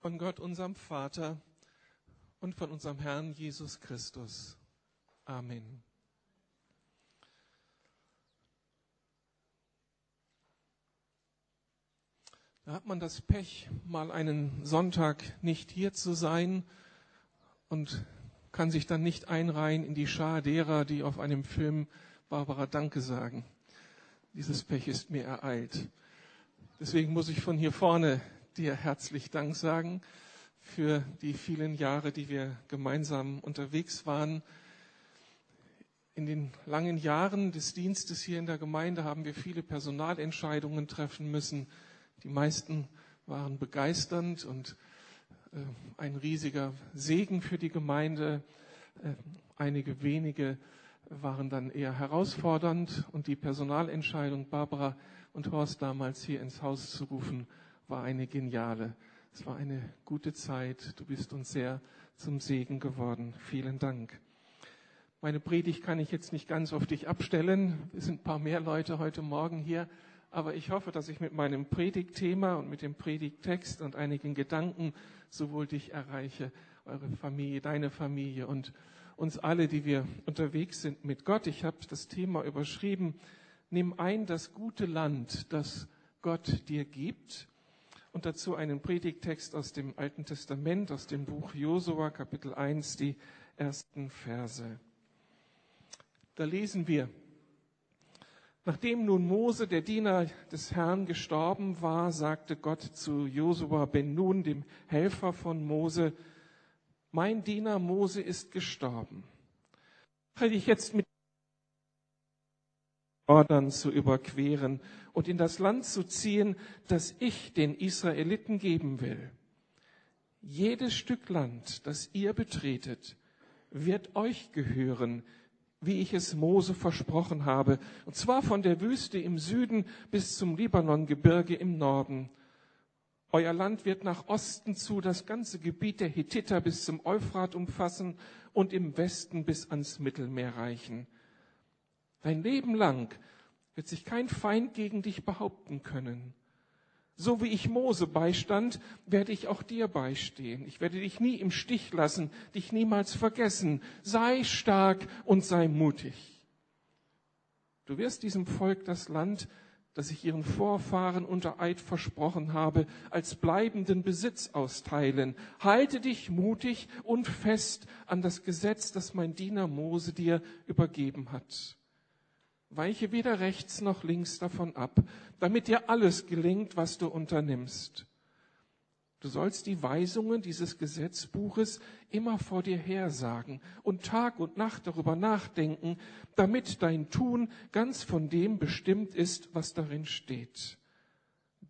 von Gott, unserem Vater und von unserem Herrn Jesus Christus. Amen. Da hat man das Pech, mal einen Sonntag nicht hier zu sein und kann sich dann nicht einreihen in die Schar derer, die auf einem Film Barbara Danke sagen. Dieses Pech ist mir ereilt. Deswegen muss ich von hier vorne dir herzlich Dank sagen für die vielen Jahre, die wir gemeinsam unterwegs waren. In den langen Jahren des Dienstes hier in der Gemeinde haben wir viele Personalentscheidungen treffen müssen. Die meisten waren begeisternd und äh, ein riesiger Segen für die Gemeinde. Äh, einige wenige waren dann eher herausfordernd und die Personalentscheidung, Barbara und Horst damals hier ins Haus zu rufen, war eine geniale. Es war eine gute Zeit. Du bist uns sehr zum Segen geworden. Vielen Dank. Meine Predigt kann ich jetzt nicht ganz auf dich abstellen. Es sind ein paar mehr Leute heute Morgen hier. Aber ich hoffe, dass ich mit meinem Predigtthema und mit dem Predigttext und einigen Gedanken sowohl dich erreiche, eure Familie, deine Familie und uns alle, die wir unterwegs sind mit Gott. Ich habe das Thema überschrieben, nimm ein das gute Land, das Gott dir gibt und dazu einen Predigtext aus dem Alten Testament, aus dem Buch Josua, Kapitel 1, die ersten Verse. Da lesen wir, Nachdem nun Mose, der Diener des Herrn, gestorben war, sagte Gott zu Josua ben Nun, dem Helfer von Mose, mein Diener Mose ist gestorben. Mache dich jetzt mit Jordan zu überqueren und in das Land zu ziehen, das ich den Israeliten geben will. Jedes Stück Land, das ihr betretet, wird euch gehören, wie ich es Mose versprochen habe, und zwar von der Wüste im Süden bis zum Libanongebirge im Norden. Euer Land wird nach Osten zu das ganze Gebiet der Hethiter bis zum Euphrat umfassen und im Westen bis ans Mittelmeer reichen. Dein Leben lang wird sich kein Feind gegen dich behaupten können. So wie ich Mose beistand, werde ich auch dir beistehen. Ich werde dich nie im Stich lassen, dich niemals vergessen. Sei stark und sei mutig. Du wirst diesem Volk das Land, das ich ihren Vorfahren unter Eid versprochen habe, als bleibenden Besitz austeilen. Halte dich mutig und fest an das Gesetz, das mein Diener Mose dir übergeben hat weiche weder rechts noch links davon ab, damit dir alles gelingt, was du unternimmst. Du sollst die Weisungen dieses Gesetzbuches immer vor dir hersagen und Tag und Nacht darüber nachdenken, damit dein Tun ganz von dem bestimmt ist, was darin steht.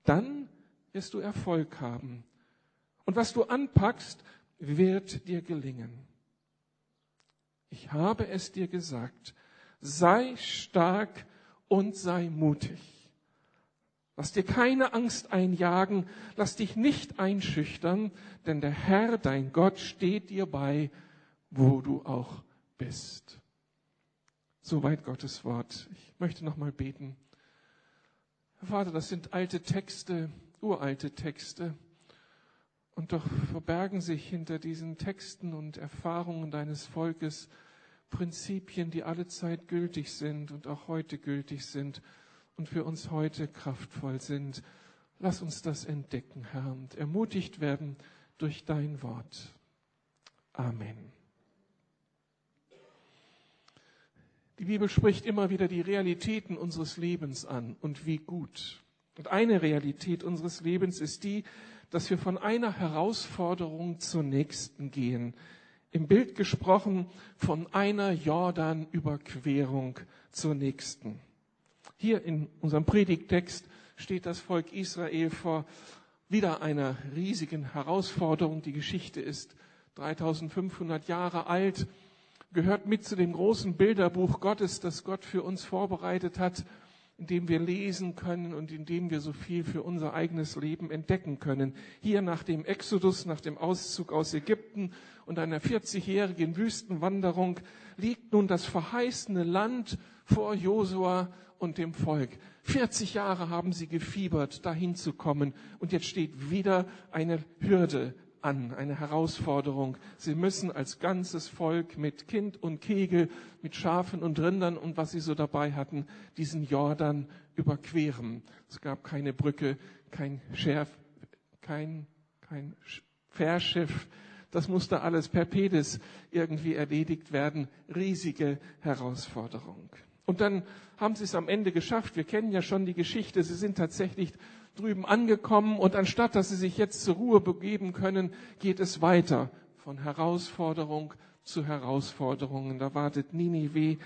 Dann wirst du Erfolg haben. Und was du anpackst, wird dir gelingen. Ich habe es dir gesagt, sei stark und sei mutig. Lass dir keine Angst einjagen, lass dich nicht einschüchtern, denn der Herr, dein Gott, steht dir bei, wo du auch bist. Soweit Gottes Wort. Ich möchte noch mal beten. Vater, das sind alte Texte, uralte Texte. Und doch verbergen sich hinter diesen Texten und Erfahrungen deines Volkes Prinzipien, die alle Zeit gültig sind und auch heute gültig sind und für uns heute kraftvoll sind. Lass uns das entdecken, Herr, und ermutigt werden durch dein Wort. Amen. Die Bibel spricht immer wieder die Realitäten unseres Lebens an und wie gut. Und eine Realität unseres Lebens ist die, dass wir von einer Herausforderung zur nächsten gehen, im Bild gesprochen von einer Jordanüberquerung zur nächsten. Hier in unserem Predigtext steht das Volk Israel vor wieder einer riesigen Herausforderung. Die Geschichte ist 3500 Jahre alt, gehört mit zu dem großen Bilderbuch Gottes, das Gott für uns vorbereitet hat in dem wir lesen können und in dem wir so viel für unser eigenes Leben entdecken können. Hier nach dem Exodus, nach dem Auszug aus Ägypten und einer 40-jährigen Wüstenwanderung liegt nun das verheißene Land vor Josua und dem Volk. 40 Jahre haben sie gefiebert, dahin zu kommen. Und jetzt steht wieder eine Hürde an, eine Herausforderung. Sie müssen als ganzes Volk mit Kind und Kegel, mit Schafen und Rindern und was sie so dabei hatten, diesen Jordan überqueren. Es gab keine Brücke, kein Schärf, kein, kein Fährschiff. Das musste alles per Pedis irgendwie erledigt werden. Riesige Herausforderung. Und dann haben sie es am Ende geschafft. Wir kennen ja schon die Geschichte. Sie sind tatsächlich drüben angekommen und anstatt dass sie sich jetzt zur Ruhe begeben können, geht es weiter von Herausforderung zu Herausforderungen. Da wartet Ninive,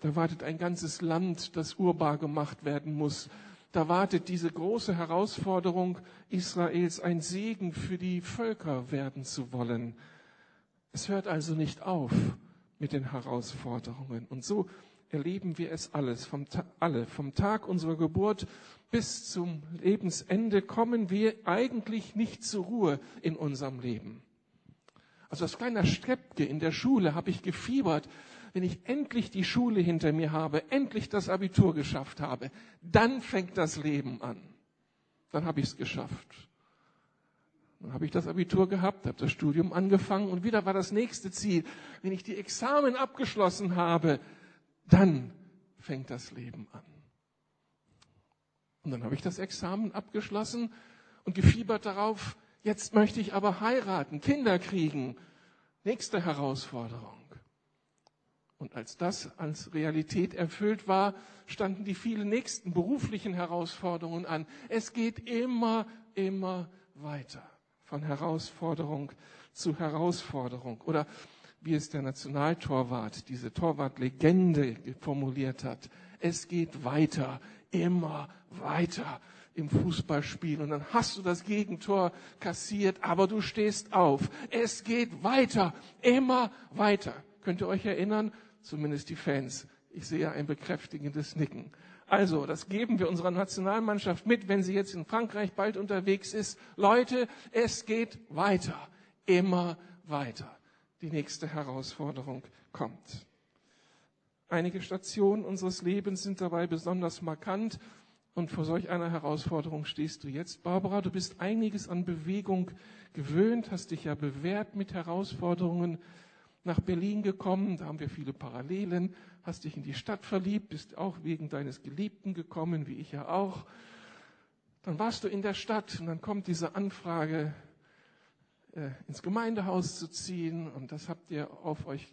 da wartet ein ganzes Land, das urbar gemacht werden muss. Da wartet diese große Herausforderung Israels, ein Segen für die Völker werden zu wollen. Es hört also nicht auf mit den Herausforderungen. Und so erleben wir es alles, vom, alle. Vom Tag unserer Geburt bis zum Lebensende kommen wir eigentlich nicht zur Ruhe in unserem Leben. Also als kleiner Streppke in der Schule habe ich gefiebert, wenn ich endlich die Schule hinter mir habe, endlich das Abitur geschafft habe, dann fängt das Leben an. Dann habe ich es geschafft. Dann habe ich das Abitur gehabt, habe das Studium angefangen und wieder war das nächste Ziel. Wenn ich die Examen abgeschlossen habe, dann fängt das Leben an. Und dann habe ich das Examen abgeschlossen und gefiebert darauf, jetzt möchte ich aber heiraten, Kinder kriegen. Nächste Herausforderung. Und als das als Realität erfüllt war, standen die vielen nächsten beruflichen Herausforderungen an. Es geht immer, immer weiter. Von Herausforderung zu Herausforderung. Oder wie es der Nationaltorwart, diese Torwartlegende formuliert hat. Es geht weiter, immer weiter im Fußballspiel und dann hast du das Gegentor kassiert, aber du stehst auf. Es geht weiter, immer weiter. Könnt ihr euch erinnern? Zumindest die Fans. Ich sehe ein bekräftigendes Nicken. Also, das geben wir unserer Nationalmannschaft mit, wenn sie jetzt in Frankreich bald unterwegs ist. Leute, es geht weiter, immer weiter die nächste Herausforderung kommt. Einige Stationen unseres Lebens sind dabei besonders markant und vor solch einer Herausforderung stehst du jetzt. Barbara, du bist einiges an Bewegung gewöhnt, hast dich ja bewährt mit Herausforderungen nach Berlin gekommen, da haben wir viele Parallelen, hast dich in die Stadt verliebt, bist auch wegen deines Geliebten gekommen, wie ich ja auch. Dann warst du in der Stadt und dann kommt diese Anfrage, äh, ins Gemeindehaus zu ziehen. Und das habt ihr auf euch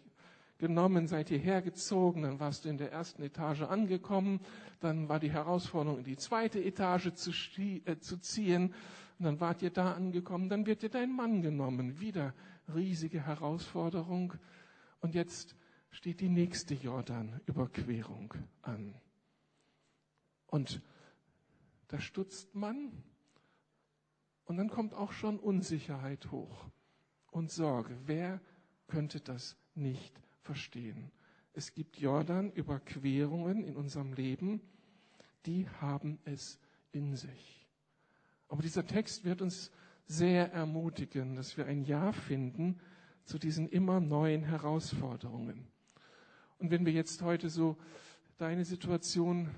genommen, seid ihr hergezogen, dann warst du in der ersten Etage angekommen, dann war die Herausforderung, in die zweite Etage zu, äh, zu ziehen, und dann wart ihr da angekommen, dann wird dir dein Mann genommen, wieder riesige Herausforderung, und jetzt steht die nächste Jordan-Überquerung an. Und da stutzt man, und dann kommt auch schon Unsicherheit hoch und Sorge. Wer könnte das nicht verstehen? Es gibt Jordan-Überquerungen in unserem Leben, die haben es in sich. Aber dieser Text wird uns sehr ermutigen, dass wir ein Ja finden zu diesen immer neuen Herausforderungen. Und wenn wir jetzt heute so deine Situation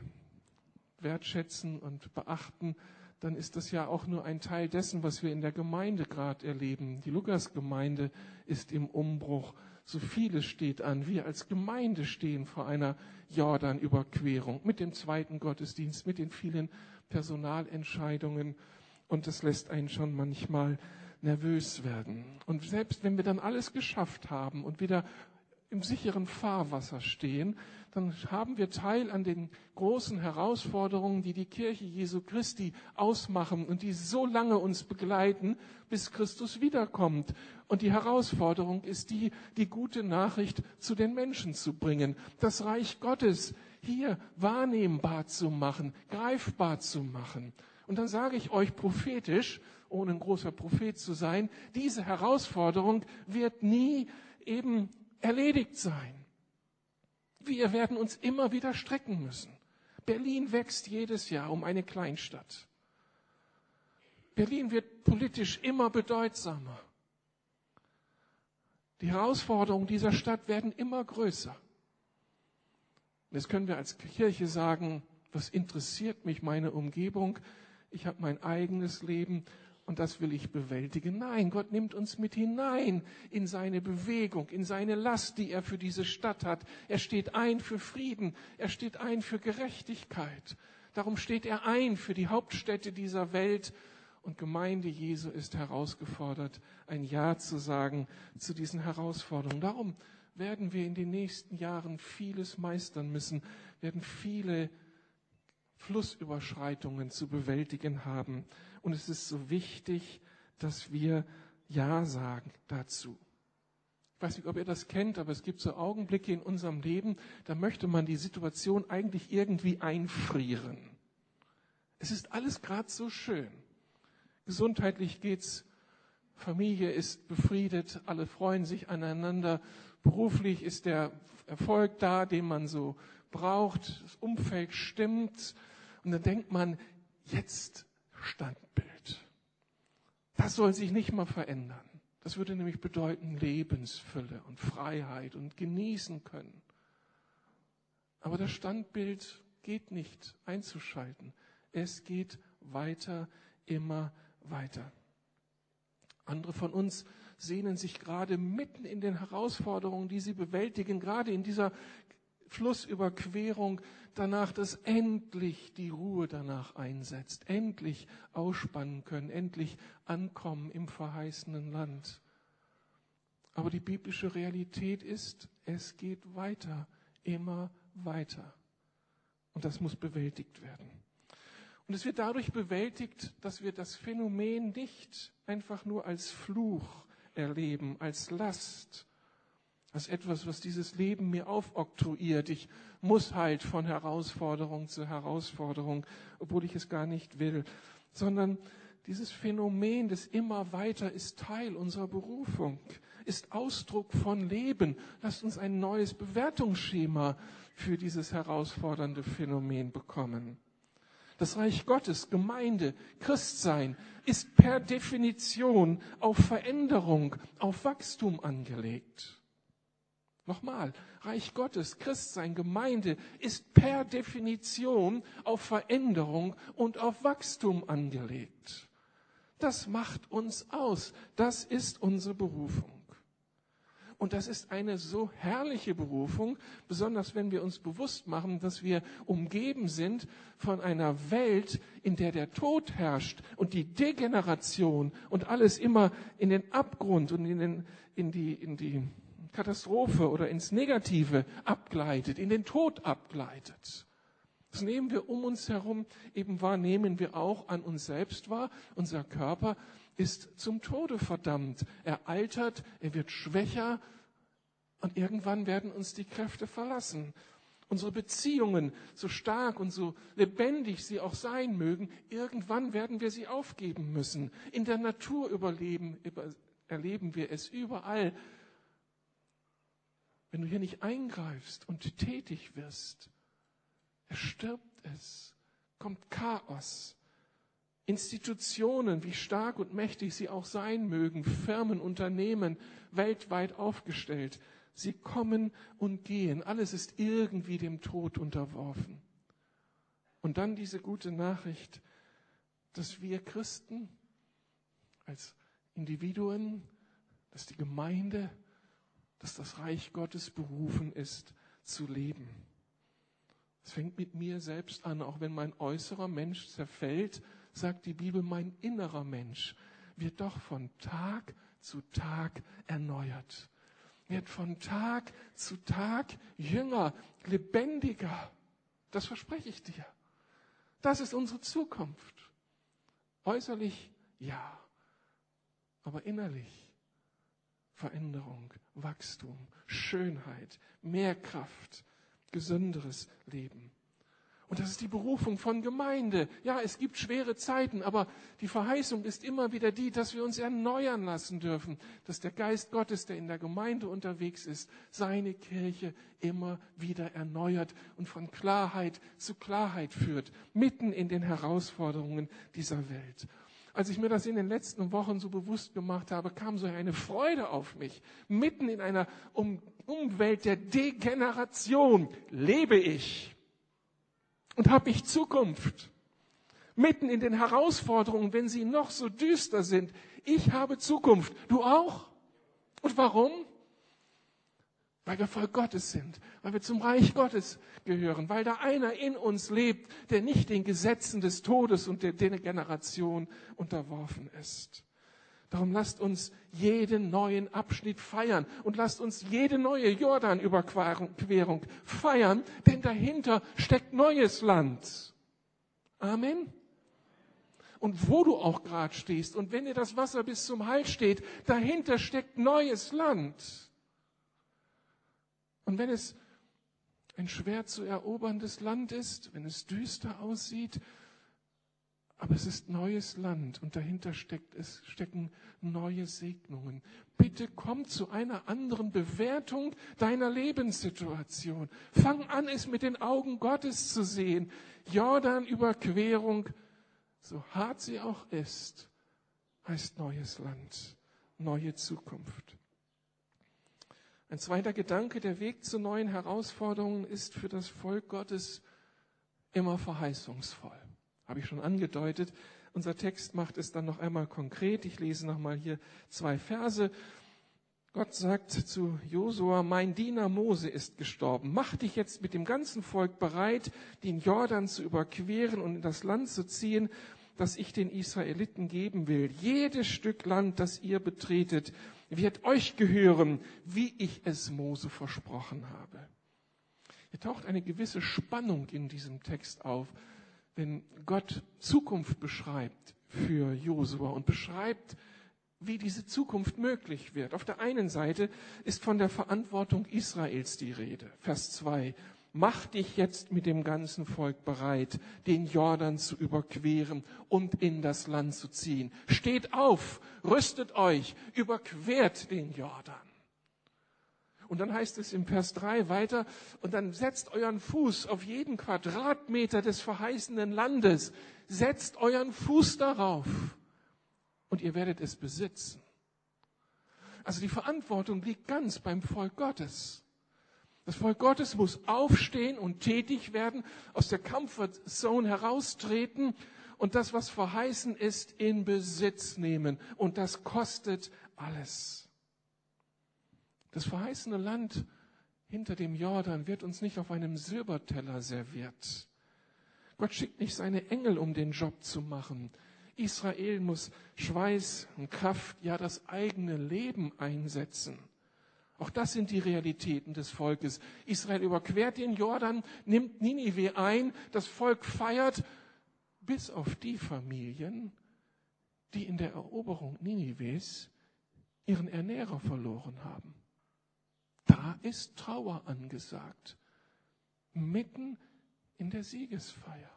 wertschätzen und beachten, dann ist das ja auch nur ein Teil dessen, was wir in der Gemeinde gerade erleben. Die Lukasgemeinde ist im Umbruch. So vieles steht an. Wir als Gemeinde stehen vor einer Jordanüberquerung mit dem zweiten Gottesdienst, mit den vielen Personalentscheidungen. Und das lässt einen schon manchmal nervös werden. Und selbst wenn wir dann alles geschafft haben und wieder im sicheren Fahrwasser stehen, dann haben wir Teil an den großen Herausforderungen, die die Kirche Jesu Christi ausmachen und die so lange uns begleiten, bis Christus wiederkommt. Und die Herausforderung ist die, die gute Nachricht zu den Menschen zu bringen, das Reich Gottes hier wahrnehmbar zu machen, greifbar zu machen. Und dann sage ich euch prophetisch, ohne ein großer Prophet zu sein, diese Herausforderung wird nie eben erledigt sein. Wir werden uns immer wieder strecken müssen. Berlin wächst jedes Jahr um eine Kleinstadt. Berlin wird politisch immer bedeutsamer. Die Herausforderungen dieser Stadt werden immer größer. Jetzt können wir als Kirche sagen, was interessiert mich meine Umgebung? Ich habe mein eigenes Leben und das will ich bewältigen. Nein, Gott nimmt uns mit hinein in seine Bewegung, in seine Last, die er für diese Stadt hat. Er steht ein für Frieden, er steht ein für Gerechtigkeit. Darum steht er ein für die Hauptstädte dieser Welt. Und Gemeinde Jesu ist herausgefordert, ein Ja zu sagen zu diesen Herausforderungen. Darum werden wir in den nächsten Jahren vieles meistern müssen, werden viele Flussüberschreitungen zu bewältigen haben. Und es ist so wichtig, dass wir Ja sagen dazu. Ich weiß nicht, ob ihr das kennt, aber es gibt so Augenblicke in unserem Leben, da möchte man die Situation eigentlich irgendwie einfrieren. Es ist alles gerade so schön. Gesundheitlich geht's, Familie ist befriedet, alle freuen sich aneinander, beruflich ist der Erfolg da, den man so braucht, das Umfeld stimmt, und dann denkt man, jetzt Standbild. Das soll sich nicht mal verändern. Das würde nämlich bedeuten Lebensfülle und Freiheit und genießen können. Aber das Standbild geht nicht einzuschalten. Es geht weiter, immer weiter. Andere von uns sehnen sich gerade mitten in den Herausforderungen, die sie bewältigen, gerade in dieser Flussüberquerung danach, dass endlich die Ruhe danach einsetzt, endlich ausspannen können, endlich ankommen im verheißenen Land. Aber die biblische Realität ist, es geht weiter, immer weiter. Und das muss bewältigt werden. Und es wird dadurch bewältigt, dass wir das Phänomen nicht einfach nur als Fluch erleben, als Last, als etwas, was dieses Leben mir aufoktroyiert. Ich muss halt von Herausforderung zu Herausforderung, obwohl ich es gar nicht will, sondern dieses Phänomen des immer weiter ist Teil unserer Berufung, ist Ausdruck von Leben. Lasst uns ein neues Bewertungsschema für dieses herausfordernde Phänomen bekommen. Das Reich Gottes, Gemeinde, Christsein ist per Definition auf Veränderung, auf Wachstum angelegt. Nochmal, Reich Gottes, Christsein, Gemeinde ist per Definition auf Veränderung und auf Wachstum angelegt. Das macht uns aus. Das ist unsere Berufung. Und das ist eine so herrliche Berufung, besonders wenn wir uns bewusst machen, dass wir umgeben sind von einer Welt, in der der Tod herrscht und die Degeneration und alles immer in den Abgrund und in, den, in die, in die Katastrophe oder ins Negative abgleitet, in den Tod abgleitet. Das nehmen wir um uns herum eben wahr, nehmen wir auch an uns selbst wahr. Unser Körper ist zum Tode verdammt. Er altert, er wird schwächer und irgendwann werden uns die Kräfte verlassen. Unsere Beziehungen, so stark und so lebendig sie auch sein mögen, irgendwann werden wir sie aufgeben müssen. In der Natur überleben, erleben wir es überall, wenn du hier nicht eingreifst und tätig wirst, erstirbt es, kommt Chaos. Institutionen, wie stark und mächtig sie auch sein mögen, Firmen, Unternehmen, weltweit aufgestellt, sie kommen und gehen. Alles ist irgendwie dem Tod unterworfen. Und dann diese gute Nachricht, dass wir Christen als Individuen, dass die Gemeinde dass das Reich Gottes berufen ist zu leben. Es fängt mit mir selbst an, auch wenn mein äußerer Mensch zerfällt, sagt die Bibel, mein innerer Mensch wird doch von Tag zu Tag erneuert, wird von Tag zu Tag jünger, lebendiger. Das verspreche ich dir. Das ist unsere Zukunft. Äußerlich ja, aber innerlich Veränderung, Wachstum, Schönheit, mehr Kraft, gesünderes Leben. Und das ist die Berufung von Gemeinde. Ja, es gibt schwere Zeiten, aber die Verheißung ist immer wieder die, dass wir uns erneuern lassen dürfen, dass der Geist Gottes, der in der Gemeinde unterwegs ist, seine Kirche immer wieder erneuert und von Klarheit zu Klarheit führt, mitten in den Herausforderungen dieser Welt. Als ich mir das in den letzten Wochen so bewusst gemacht habe, kam so eine Freude auf mich. Mitten in einer um Umwelt der Degeneration lebe ich und habe ich Zukunft. Mitten in den Herausforderungen, wenn sie noch so düster sind, ich habe Zukunft. Du auch? Und warum? Weil wir Volk Gottes sind, weil wir zum Reich Gottes gehören, weil da einer in uns lebt, der nicht den Gesetzen des Todes und der Degeneration unterworfen ist. Darum lasst uns jeden neuen Abschnitt feiern und lasst uns jede neue Jordanüberquerung feiern, denn dahinter steckt neues Land. Amen. Und wo du auch gerade stehst und wenn dir das Wasser bis zum Hals steht, dahinter steckt neues Land. Und wenn es ein schwer zu eroberndes Land ist, wenn es düster aussieht, aber es ist neues Land und dahinter steckt es, stecken neue Segnungen. Bitte komm zu einer anderen Bewertung deiner Lebenssituation. Fang an, es mit den Augen Gottes zu sehen. Jordan-Überquerung, so hart sie auch ist, heißt neues Land, neue Zukunft. Ein zweiter Gedanke, der Weg zu neuen Herausforderungen ist für das Volk Gottes immer verheißungsvoll. Habe ich schon angedeutet. Unser Text macht es dann noch einmal konkret. Ich lese nochmal hier zwei Verse. Gott sagt zu Josua, mein Diener Mose ist gestorben. Mach dich jetzt mit dem ganzen Volk bereit, den Jordan zu überqueren und in das Land zu ziehen, das ich den Israeliten geben will. Jedes Stück Land, das ihr betretet, wird euch gehören, wie ich es Mose versprochen habe. Hier taucht eine gewisse Spannung in diesem Text auf, wenn Gott Zukunft beschreibt für Josua und beschreibt, wie diese Zukunft möglich wird. Auf der einen Seite ist von der Verantwortung Israels die Rede. Vers 2 mach dich jetzt mit dem ganzen Volk bereit, den Jordan zu überqueren und in das Land zu ziehen. Steht auf, rüstet euch, überquert den Jordan. Und dann heißt es im Vers 3 weiter, und dann setzt euren Fuß auf jeden Quadratmeter des verheißenen Landes, setzt euren Fuß darauf und ihr werdet es besitzen. Also die Verantwortung liegt ganz beim Volk Gottes. Das Volk Gottes muss aufstehen und tätig werden, aus der Comfort Zone heraustreten und das, was verheißen ist, in Besitz nehmen. Und das kostet alles. Das verheißene Land hinter dem Jordan wird uns nicht auf einem Silberteller serviert. Gott schickt nicht seine Engel, um den Job zu machen. Israel muss Schweiß und Kraft, ja das eigene Leben einsetzen. Auch das sind die Realitäten des Volkes. Israel überquert den Jordan, nimmt Ninive ein, das Volk feiert, bis auf die Familien, die in der Eroberung Ninives ihren Ernährer verloren haben. Da ist Trauer angesagt, mitten in der Siegesfeier.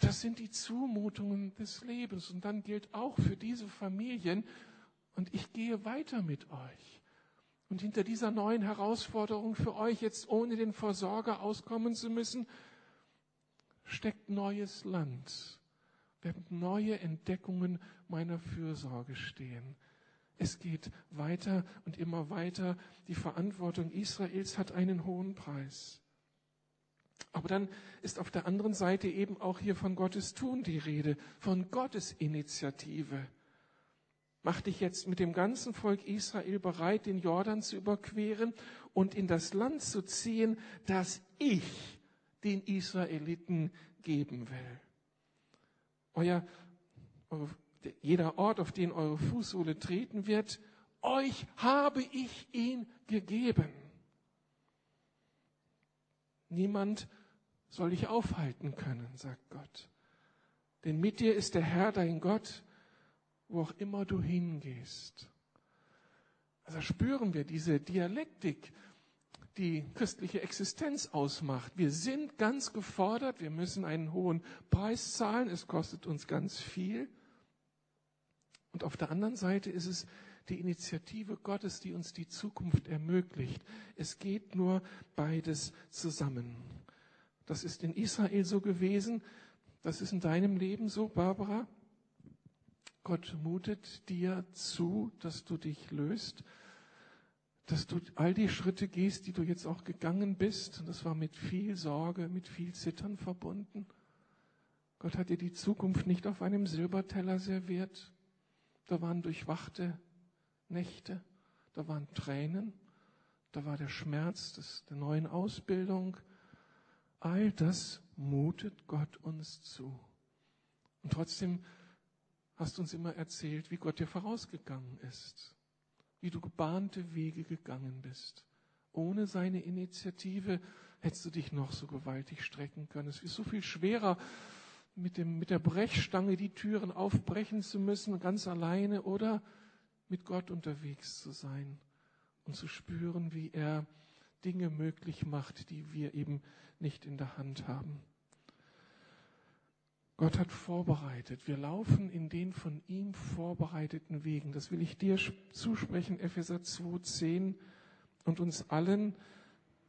Das sind die Zumutungen des Lebens. Und dann gilt auch für diese Familien, und ich gehe weiter mit euch. Und hinter dieser neuen Herausforderung für euch, jetzt ohne den Versorger auskommen zu müssen, steckt neues Land, werden neue Entdeckungen meiner Fürsorge stehen. Es geht weiter und immer weiter. Die Verantwortung Israels hat einen hohen Preis. Aber dann ist auf der anderen Seite eben auch hier von Gottes Tun die Rede, von Gottes Initiative. Mach dich jetzt mit dem ganzen Volk Israel bereit, den Jordan zu überqueren und in das Land zu ziehen, das ich den Israeliten geben will. Euer, jeder Ort, auf den eure Fußsohle treten wird, euch habe ich ihn gegeben. Niemand soll dich aufhalten können, sagt Gott. Denn mit dir ist der Herr dein Gott, wo auch immer du hingehst. Also spüren wir diese Dialektik, die christliche Existenz ausmacht. Wir sind ganz gefordert, wir müssen einen hohen Preis zahlen, es kostet uns ganz viel. Und auf der anderen Seite ist es die Initiative Gottes, die uns die Zukunft ermöglicht. Es geht nur beides zusammen. Das ist in Israel so gewesen, das ist in deinem Leben so, Barbara. Gott mutet dir zu, dass du dich löst, dass du all die Schritte gehst, die du jetzt auch gegangen bist. Und das war mit viel Sorge, mit viel Zittern verbunden. Gott hat dir die Zukunft nicht auf einem Silberteller serviert. Da waren durchwachte Nächte, da waren Tränen, da war der Schmerz des, der neuen Ausbildung. All das mutet Gott uns zu. Und trotzdem hast uns immer erzählt, wie Gott dir vorausgegangen ist, wie du gebahnte Wege gegangen bist. Ohne seine Initiative hättest du dich noch so gewaltig strecken können. Es ist so viel schwerer, mit, dem, mit der Brechstange die Türen aufbrechen zu müssen, ganz alleine oder mit Gott unterwegs zu sein und zu spüren, wie er Dinge möglich macht, die wir eben nicht in der Hand haben. Gott hat vorbereitet. Wir laufen in den von ihm vorbereiteten Wegen. Das will ich dir zusprechen, Epheser 2,10 und uns allen.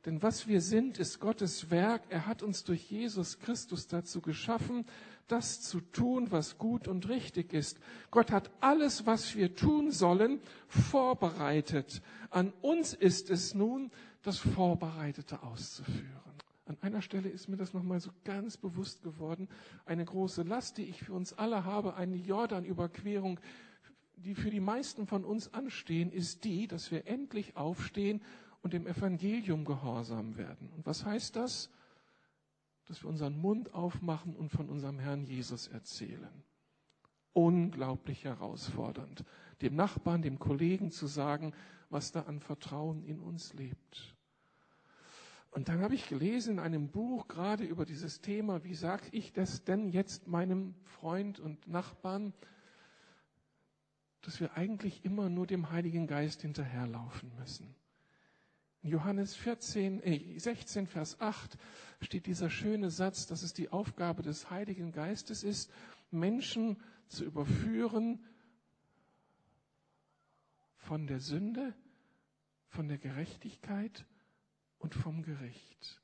Denn was wir sind, ist Gottes Werk. Er hat uns durch Jesus Christus dazu geschaffen, das zu tun, was gut und richtig ist. Gott hat alles, was wir tun sollen, vorbereitet. An uns ist es nun, das Vorbereitete auszuführen. An einer Stelle ist mir das nochmal so ganz bewusst geworden. Eine große Last, die ich für uns alle habe, eine Jordanüberquerung, die für die meisten von uns anstehen, ist die, dass wir endlich aufstehen und dem Evangelium gehorsam werden. Und was heißt das? Dass wir unseren Mund aufmachen und von unserem Herrn Jesus erzählen. Unglaublich herausfordernd, dem Nachbarn, dem Kollegen zu sagen, was da an Vertrauen in uns lebt. Und dann habe ich gelesen in einem Buch gerade über dieses Thema, wie sage ich das denn jetzt meinem Freund und Nachbarn, dass wir eigentlich immer nur dem Heiligen Geist hinterherlaufen müssen. In Johannes 14, äh 16, Vers 8 steht dieser schöne Satz, dass es die Aufgabe des Heiligen Geistes ist, Menschen zu überführen von der Sünde, von der Gerechtigkeit und vom Gericht.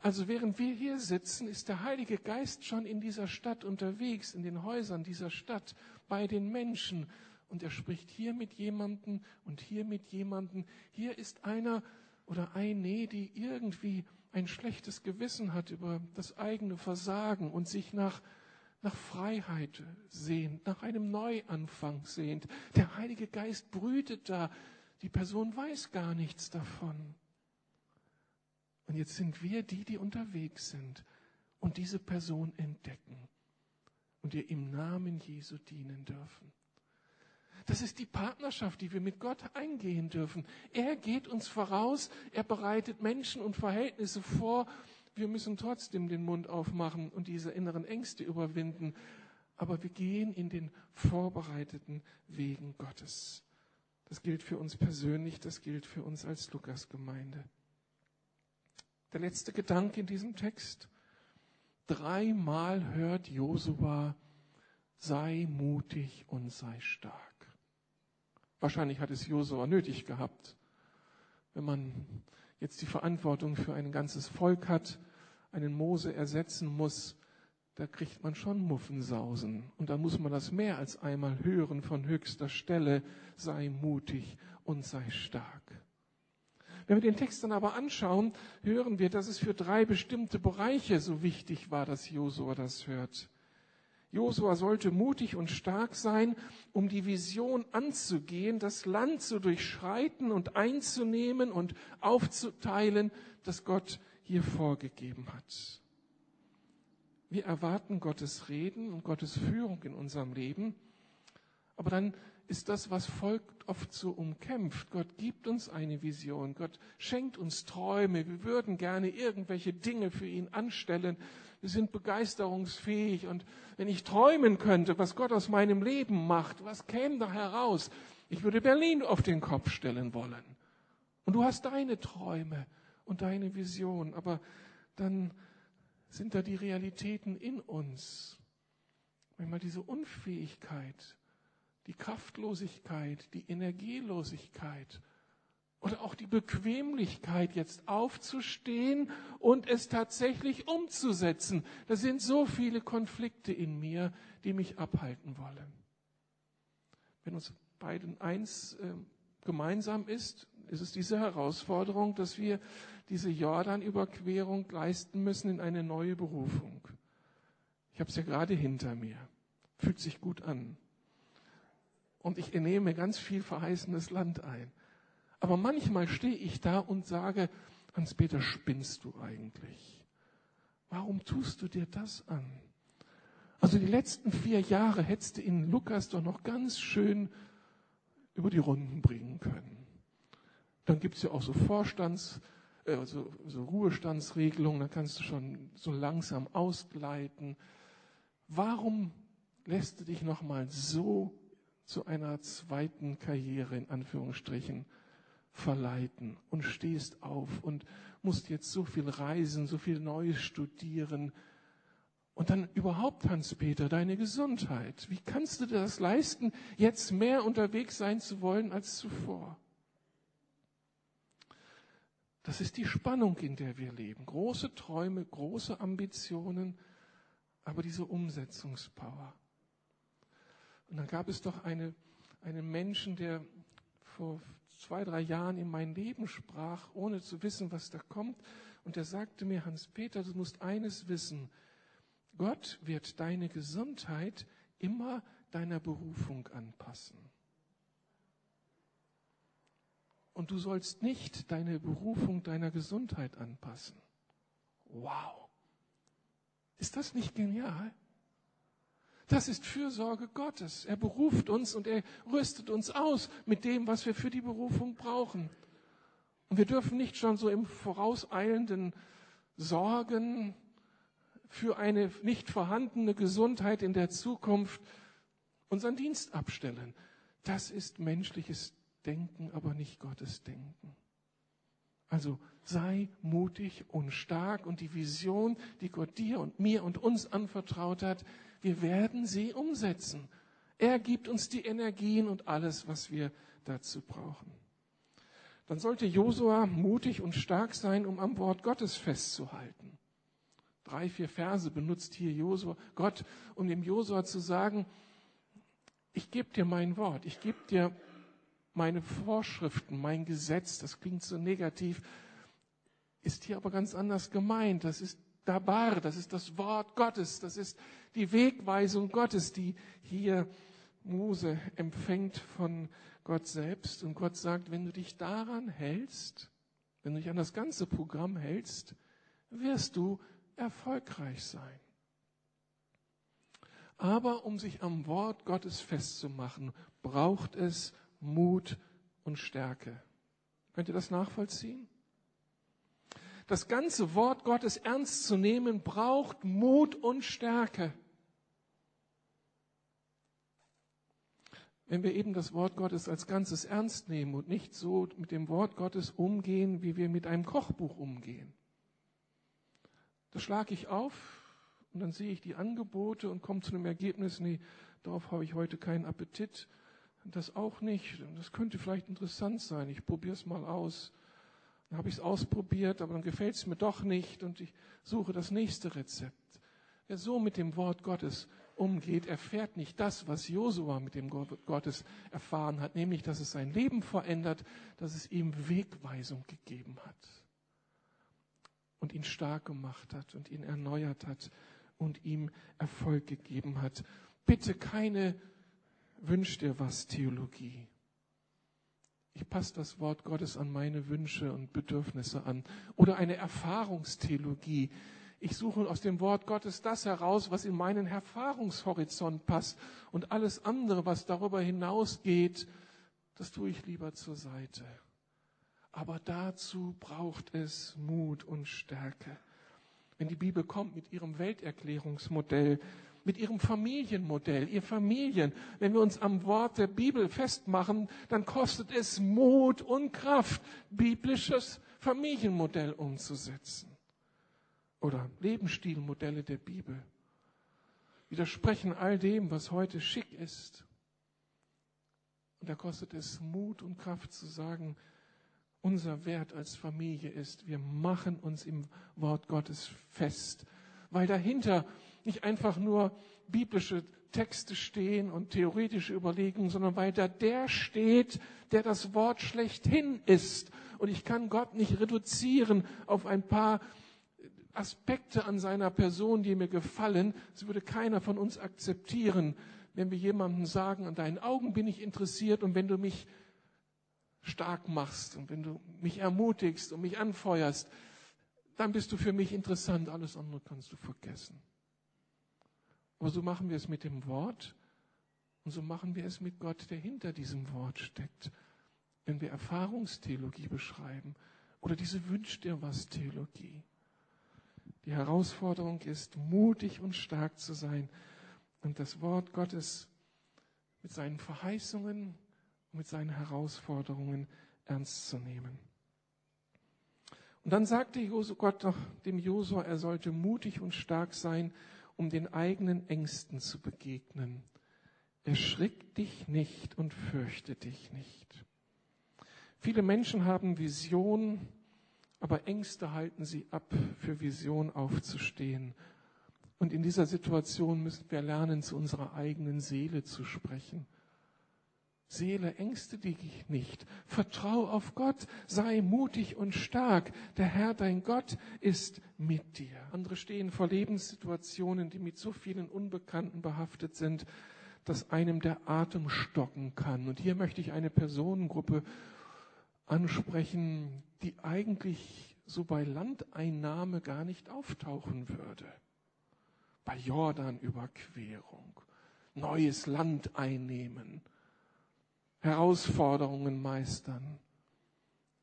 Also während wir hier sitzen, ist der Heilige Geist schon in dieser Stadt unterwegs, in den Häusern dieser Stadt, bei den Menschen. Und er spricht hier mit jemandem und hier mit jemandem. Hier ist einer oder eine, die irgendwie ein schlechtes Gewissen hat über das eigene Versagen und sich nach, nach Freiheit sehnt, nach einem Neuanfang sehnt. Der Heilige Geist brütet da. Die Person weiß gar nichts davon. Und jetzt sind wir die, die unterwegs sind und diese Person entdecken und ihr im Namen Jesu dienen dürfen. Das ist die Partnerschaft, die wir mit Gott eingehen dürfen. Er geht uns voraus, er bereitet Menschen und Verhältnisse vor. Wir müssen trotzdem den Mund aufmachen und diese inneren Ängste überwinden. Aber wir gehen in den vorbereiteten Wegen Gottes. Das gilt für uns persönlich, das gilt für uns als Lukas-Gemeinde. Der letzte Gedanke in diesem Text. Dreimal hört Josua, sei mutig und sei stark. Wahrscheinlich hat es Josua nötig gehabt. Wenn man jetzt die Verantwortung für ein ganzes Volk hat, einen Mose ersetzen muss, da kriegt man schon Muffensausen. Und da muss man das mehr als einmal hören von höchster Stelle, sei mutig und sei stark. Wenn wir den Text dann aber anschauen, hören wir, dass es für drei bestimmte Bereiche so wichtig war, dass Josua das hört. Josua sollte mutig und stark sein, um die Vision anzugehen, das Land zu durchschreiten und einzunehmen und aufzuteilen, das Gott hier vorgegeben hat. Wir erwarten Gottes Reden und Gottes Führung in unserem Leben, aber dann ist das, was folgt, oft so umkämpft. Gott gibt uns eine Vision. Gott schenkt uns Träume. Wir würden gerne irgendwelche Dinge für ihn anstellen. Wir sind begeisterungsfähig. Und wenn ich träumen könnte, was Gott aus meinem Leben macht, was käme da heraus? Ich würde Berlin auf den Kopf stellen wollen. Und du hast deine Träume und deine Vision. Aber dann sind da die Realitäten in uns. Manchmal diese Unfähigkeit, die Kraftlosigkeit, die Energielosigkeit oder auch die Bequemlichkeit, jetzt aufzustehen und es tatsächlich umzusetzen. Da sind so viele Konflikte in mir, die mich abhalten wollen. wenn uns beiden eins äh, gemeinsam ist, ist es diese Herausforderung, dass wir diese Jordanüberquerung leisten müssen in eine neue Berufung. Ich habe es ja gerade hinter mir. Fühlt sich gut an. Und ich nehme ganz viel verheißenes Land ein. Aber manchmal stehe ich da und sage, Hans-Peter, spinnst du eigentlich? Warum tust du dir das an? Also die letzten vier Jahre hättest du in Lukas doch noch ganz schön über die Runden bringen können. Dann gibt es ja auch so Vorstands, äh, so, so Ruhestandsregelungen, da kannst du schon so langsam ausgleiten. Warum lässt du dich nochmal so zu einer zweiten Karriere in Anführungsstrichen verleiten und stehst auf und musst jetzt so viel reisen, so viel Neues studieren. Und dann überhaupt, Hans-Peter, deine Gesundheit. Wie kannst du dir das leisten, jetzt mehr unterwegs sein zu wollen als zuvor? Das ist die Spannung, in der wir leben. Große Träume, große Ambitionen, aber diese Umsetzungspower. Und dann gab es doch eine, einen Menschen, der vor zwei, drei Jahren in mein Leben sprach, ohne zu wissen, was da kommt. Und er sagte mir, Hans-Peter, du musst eines wissen. Gott wird deine Gesundheit immer deiner Berufung anpassen. Und du sollst nicht deine Berufung deiner Gesundheit anpassen. Wow. Ist das nicht genial? Das ist Fürsorge Gottes. Er beruft uns und er rüstet uns aus mit dem, was wir für die Berufung brauchen. Und wir dürfen nicht schon so im vorauseilenden Sorgen für eine nicht vorhandene Gesundheit in der Zukunft unseren Dienst abstellen. Das ist menschliches Denken, aber nicht Gottes Denken. Also sei mutig und stark und die Vision, die Gott dir und mir und uns anvertraut hat, wir werden sie umsetzen. Er gibt uns die Energien und alles, was wir dazu brauchen. Dann sollte Josua mutig und stark sein, um am Wort Gottes festzuhalten. Drei, vier Verse benutzt hier Josua, Gott, um dem Josua zu sagen, ich gebe dir mein Wort, ich gebe dir meine Vorschriften, mein Gesetz, das klingt so negativ, ist hier aber ganz anders gemeint. Das ist Dabar, das ist das Wort Gottes, das ist die Wegweisung Gottes, die hier Mose empfängt von Gott selbst. Und Gott sagt, wenn du dich daran hältst, wenn du dich an das ganze Programm hältst, wirst du erfolgreich sein. Aber um sich am Wort Gottes festzumachen, braucht es Mut und Stärke. Könnt ihr das nachvollziehen? Das ganze Wort Gottes ernst zu nehmen, braucht Mut und Stärke. Wenn wir eben das Wort Gottes als Ganzes ernst nehmen und nicht so mit dem Wort Gottes umgehen, wie wir mit einem Kochbuch umgehen. Da schlage ich auf und dann sehe ich die Angebote und komme zu einem Ergebnis, nee, darauf habe ich heute keinen Appetit. Das auch nicht. Das könnte vielleicht interessant sein. Ich probiere es mal aus. Dann habe ich es ausprobiert, aber dann gefällt es mir doch nicht und ich suche das nächste Rezept. Wer so mit dem Wort Gottes umgeht, erfährt nicht das, was Josua mit dem Wort Gottes erfahren hat, nämlich, dass es sein Leben verändert, dass es ihm Wegweisung gegeben hat und ihn stark gemacht hat und ihn erneuert hat und ihm Erfolg gegeben hat. Bitte keine Wünsch dir was Theologie. Ich passe das Wort Gottes an meine Wünsche und Bedürfnisse an. Oder eine Erfahrungstheologie. Ich suche aus dem Wort Gottes das heraus, was in meinen Erfahrungshorizont passt. Und alles andere, was darüber hinausgeht, das tue ich lieber zur Seite. Aber dazu braucht es Mut und Stärke. Wenn die Bibel kommt mit ihrem Welterklärungsmodell, mit ihrem Familienmodell, ihr Familien. Wenn wir uns am Wort der Bibel festmachen, dann kostet es Mut und Kraft, biblisches Familienmodell umzusetzen. Oder Lebensstilmodelle der Bibel. Widersprechen all dem, was heute schick ist. Und da kostet es Mut und Kraft zu sagen, unser Wert als Familie ist, wir machen uns im Wort Gottes fest, weil dahinter nicht einfach nur biblische Texte stehen und theoretische Überlegungen, sondern weil da der steht, der das Wort schlechthin ist. Und ich kann Gott nicht reduzieren auf ein paar Aspekte an seiner Person, die mir gefallen. Das würde keiner von uns akzeptieren, wenn wir jemandem sagen, an deinen Augen bin ich interessiert und wenn du mich stark machst und wenn du mich ermutigst und mich anfeuerst, dann bist du für mich interessant. Alles andere kannst du vergessen. Aber so machen wir es mit dem Wort und so machen wir es mit Gott, der hinter diesem Wort steckt. Wenn wir Erfahrungstheologie beschreiben oder diese Wünsch dir was Theologie. Die Herausforderung ist, mutig und stark zu sein und das Wort Gottes mit seinen Verheißungen und mit seinen Herausforderungen ernst zu nehmen. Und dann sagte Gott doch dem Josua, er sollte mutig und stark sein, um den eigenen Ängsten zu begegnen. Erschrick dich nicht und fürchte dich nicht. Viele Menschen haben Vision, aber Ängste halten sie ab, für Vision aufzustehen. Und in dieser Situation müssen wir lernen, zu unserer eigenen Seele zu sprechen Seele, ängste dich nicht. Vertrau auf Gott. Sei mutig und stark. Der Herr, dein Gott, ist mit dir. Andere stehen vor Lebenssituationen, die mit so vielen Unbekannten behaftet sind, dass einem der Atem stocken kann. Und hier möchte ich eine Personengruppe ansprechen, die eigentlich so bei Landeinnahme gar nicht auftauchen würde. Bei Jordanüberquerung, neues Land einnehmen Herausforderungen meistern.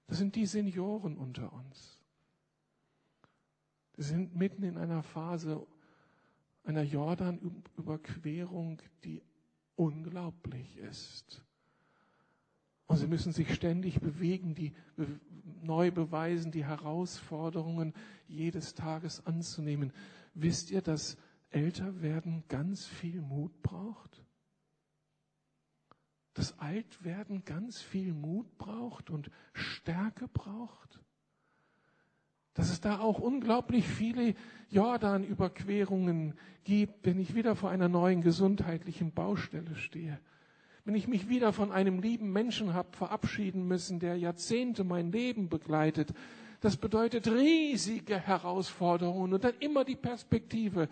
Das sind die Senioren unter uns. Die sind mitten in einer Phase einer Jordanüberquerung, die unglaublich ist. Und sie müssen sich ständig bewegen, die neu beweisen, die Herausforderungen jedes Tages anzunehmen. Wisst ihr, dass Älterwerden ganz viel Mut braucht? Dass Altwerden ganz viel Mut braucht und Stärke braucht? Dass es da auch unglaublich viele Jordanüberquerungen gibt, wenn ich wieder vor einer neuen gesundheitlichen Baustelle stehe. Wenn ich mich wieder von einem lieben Menschen habe verabschieden müssen, der Jahrzehnte mein Leben begleitet. Das bedeutet riesige Herausforderungen und dann immer die Perspektive.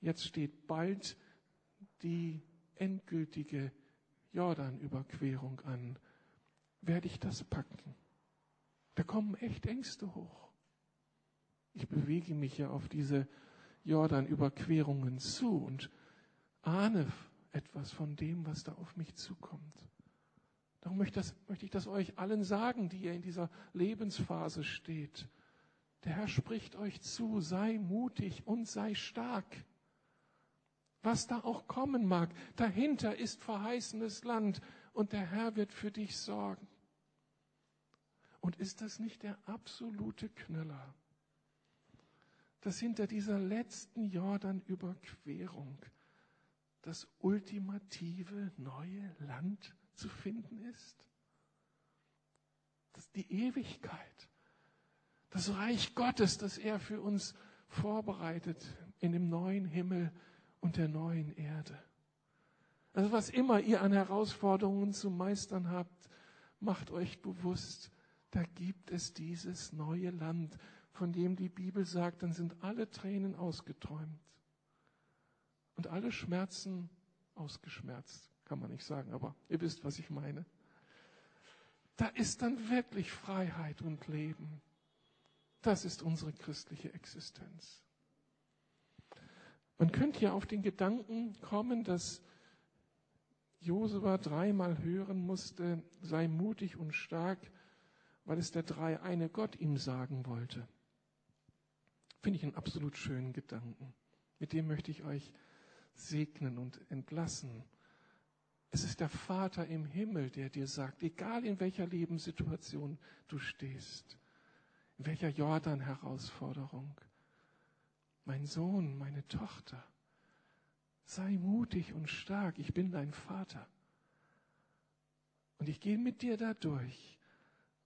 Jetzt steht bald die endgültige Jordanüberquerung an. Werde ich das packen? Da kommen echt Ängste hoch. Ich bewege mich ja auf diese Jordanüberquerungen zu und ahne etwas von dem, was da auf mich zukommt. Darum möchte, das, möchte ich das euch allen sagen, die ihr in dieser Lebensphase steht. Der Herr spricht euch zu, sei mutig und sei stark was da auch kommen mag. Dahinter ist verheißenes Land und der Herr wird für dich sorgen. Und ist das nicht der absolute Knüller, dass hinter dieser letzten Jordanüberquerung das ultimative neue Land zu finden ist? Das die Ewigkeit, das Reich Gottes, das er für uns vorbereitet in dem neuen Himmel und der neuen Erde. Also was immer ihr an Herausforderungen zu meistern habt, macht euch bewusst, da gibt es dieses neue Land, von dem die Bibel sagt, dann sind alle Tränen ausgeträumt und alle Schmerzen ausgeschmerzt, kann man nicht sagen, aber ihr wisst, was ich meine. Da ist dann wirklich Freiheit und Leben. Das ist unsere christliche Existenz. Man könnte ja auf den Gedanken kommen, dass Josua dreimal hören musste, sei mutig und stark, weil es der drei eine Gott ihm sagen wollte. Finde ich einen absolut schönen Gedanken. Mit dem möchte ich euch segnen und entlassen. Es ist der Vater im Himmel, der dir sagt, egal in welcher Lebenssituation du stehst, in welcher Jordan-Herausforderung, mein Sohn, meine Tochter, sei mutig und stark, ich bin dein Vater. Und ich gehe mit dir da durch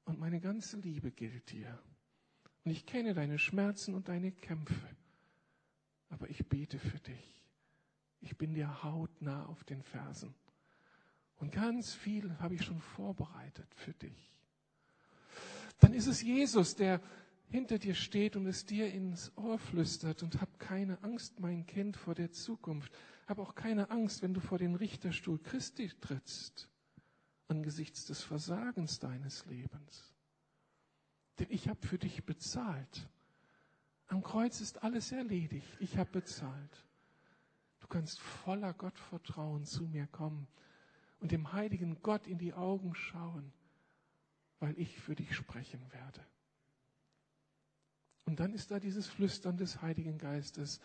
und meine ganze Liebe gilt dir. Und ich kenne deine Schmerzen und deine Kämpfe. Aber ich bete für dich. Ich bin dir hautnah auf den Fersen. Und ganz viel habe ich schon vorbereitet für dich. Dann ist es Jesus, der hinter dir steht und es dir ins Ohr flüstert und hab keine Angst, mein Kind, vor der Zukunft. Hab auch keine Angst, wenn du vor den Richterstuhl Christi trittst, angesichts des Versagens deines Lebens. Denn ich habe für dich bezahlt. Am Kreuz ist alles erledigt. Ich habe bezahlt. Du kannst voller Gottvertrauen zu mir kommen und dem heiligen Gott in die Augen schauen, weil ich für dich sprechen werde. Und dann ist da dieses Flüstern des Heiligen Geistes.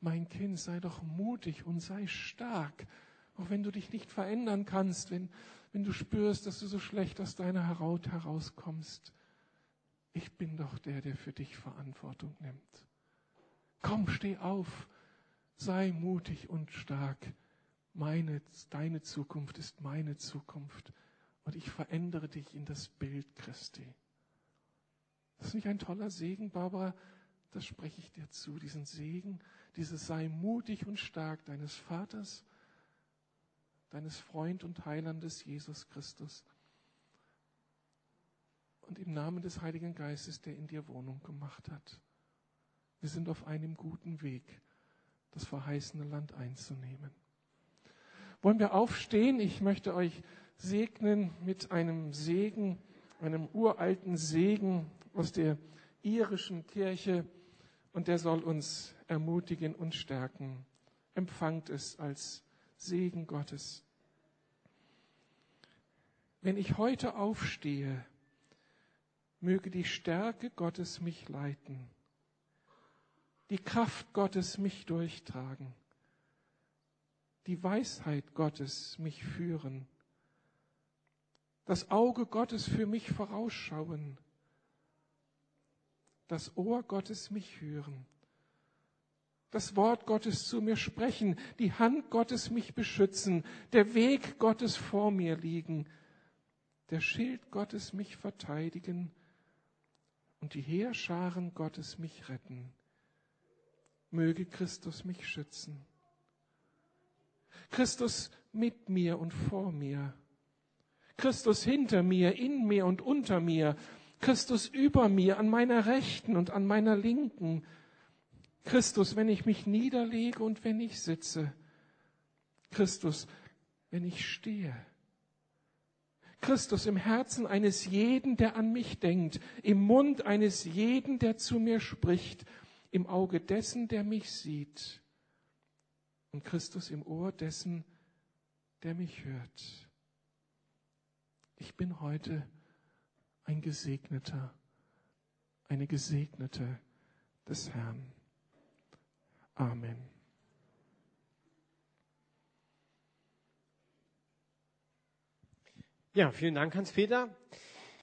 Mein Kind, sei doch mutig und sei stark, auch wenn du dich nicht verändern kannst, wenn, wenn du spürst, dass du so schlecht aus deiner Haut herauskommst. Ich bin doch der, der für dich Verantwortung nimmt. Komm, steh auf, sei mutig und stark. Meine, deine Zukunft ist meine Zukunft und ich verändere dich in das Bild Christi. Das ist nicht ein toller Segen, Barbara? Das spreche ich dir zu, diesen Segen, dieses sei mutig und stark deines Vaters, deines Freund und Heilandes Jesus Christus. Und im Namen des Heiligen Geistes, der in dir Wohnung gemacht hat. Wir sind auf einem guten Weg, das verheißene Land einzunehmen. Wollen wir aufstehen? Ich möchte euch segnen mit einem Segen, einem uralten Segen aus der irischen Kirche und der soll uns ermutigen und stärken. Empfangt es als Segen Gottes. Wenn ich heute aufstehe, möge die Stärke Gottes mich leiten, die Kraft Gottes mich durchtragen, die Weisheit Gottes mich führen, das Auge Gottes für mich vorausschauen, das Ohr Gottes mich hören, das Wort Gottes zu mir sprechen, die Hand Gottes mich beschützen, der Weg Gottes vor mir liegen, der Schild Gottes mich verteidigen und die Heerscharen Gottes mich retten. Möge Christus mich schützen. Christus mit mir und vor mir. Christus hinter mir, in mir und unter mir. Christus über mir, an meiner Rechten und an meiner Linken. Christus, wenn ich mich niederlege und wenn ich sitze. Christus, wenn ich stehe. Christus im Herzen eines jeden, der an mich denkt, im Mund eines jeden, der zu mir spricht, im Auge dessen, der mich sieht und Christus im Ohr dessen, der mich hört. Ich bin heute ein Gesegneter, eine Gesegnete des Herrn. Amen. Ja, vielen Dank, Hans-Peter.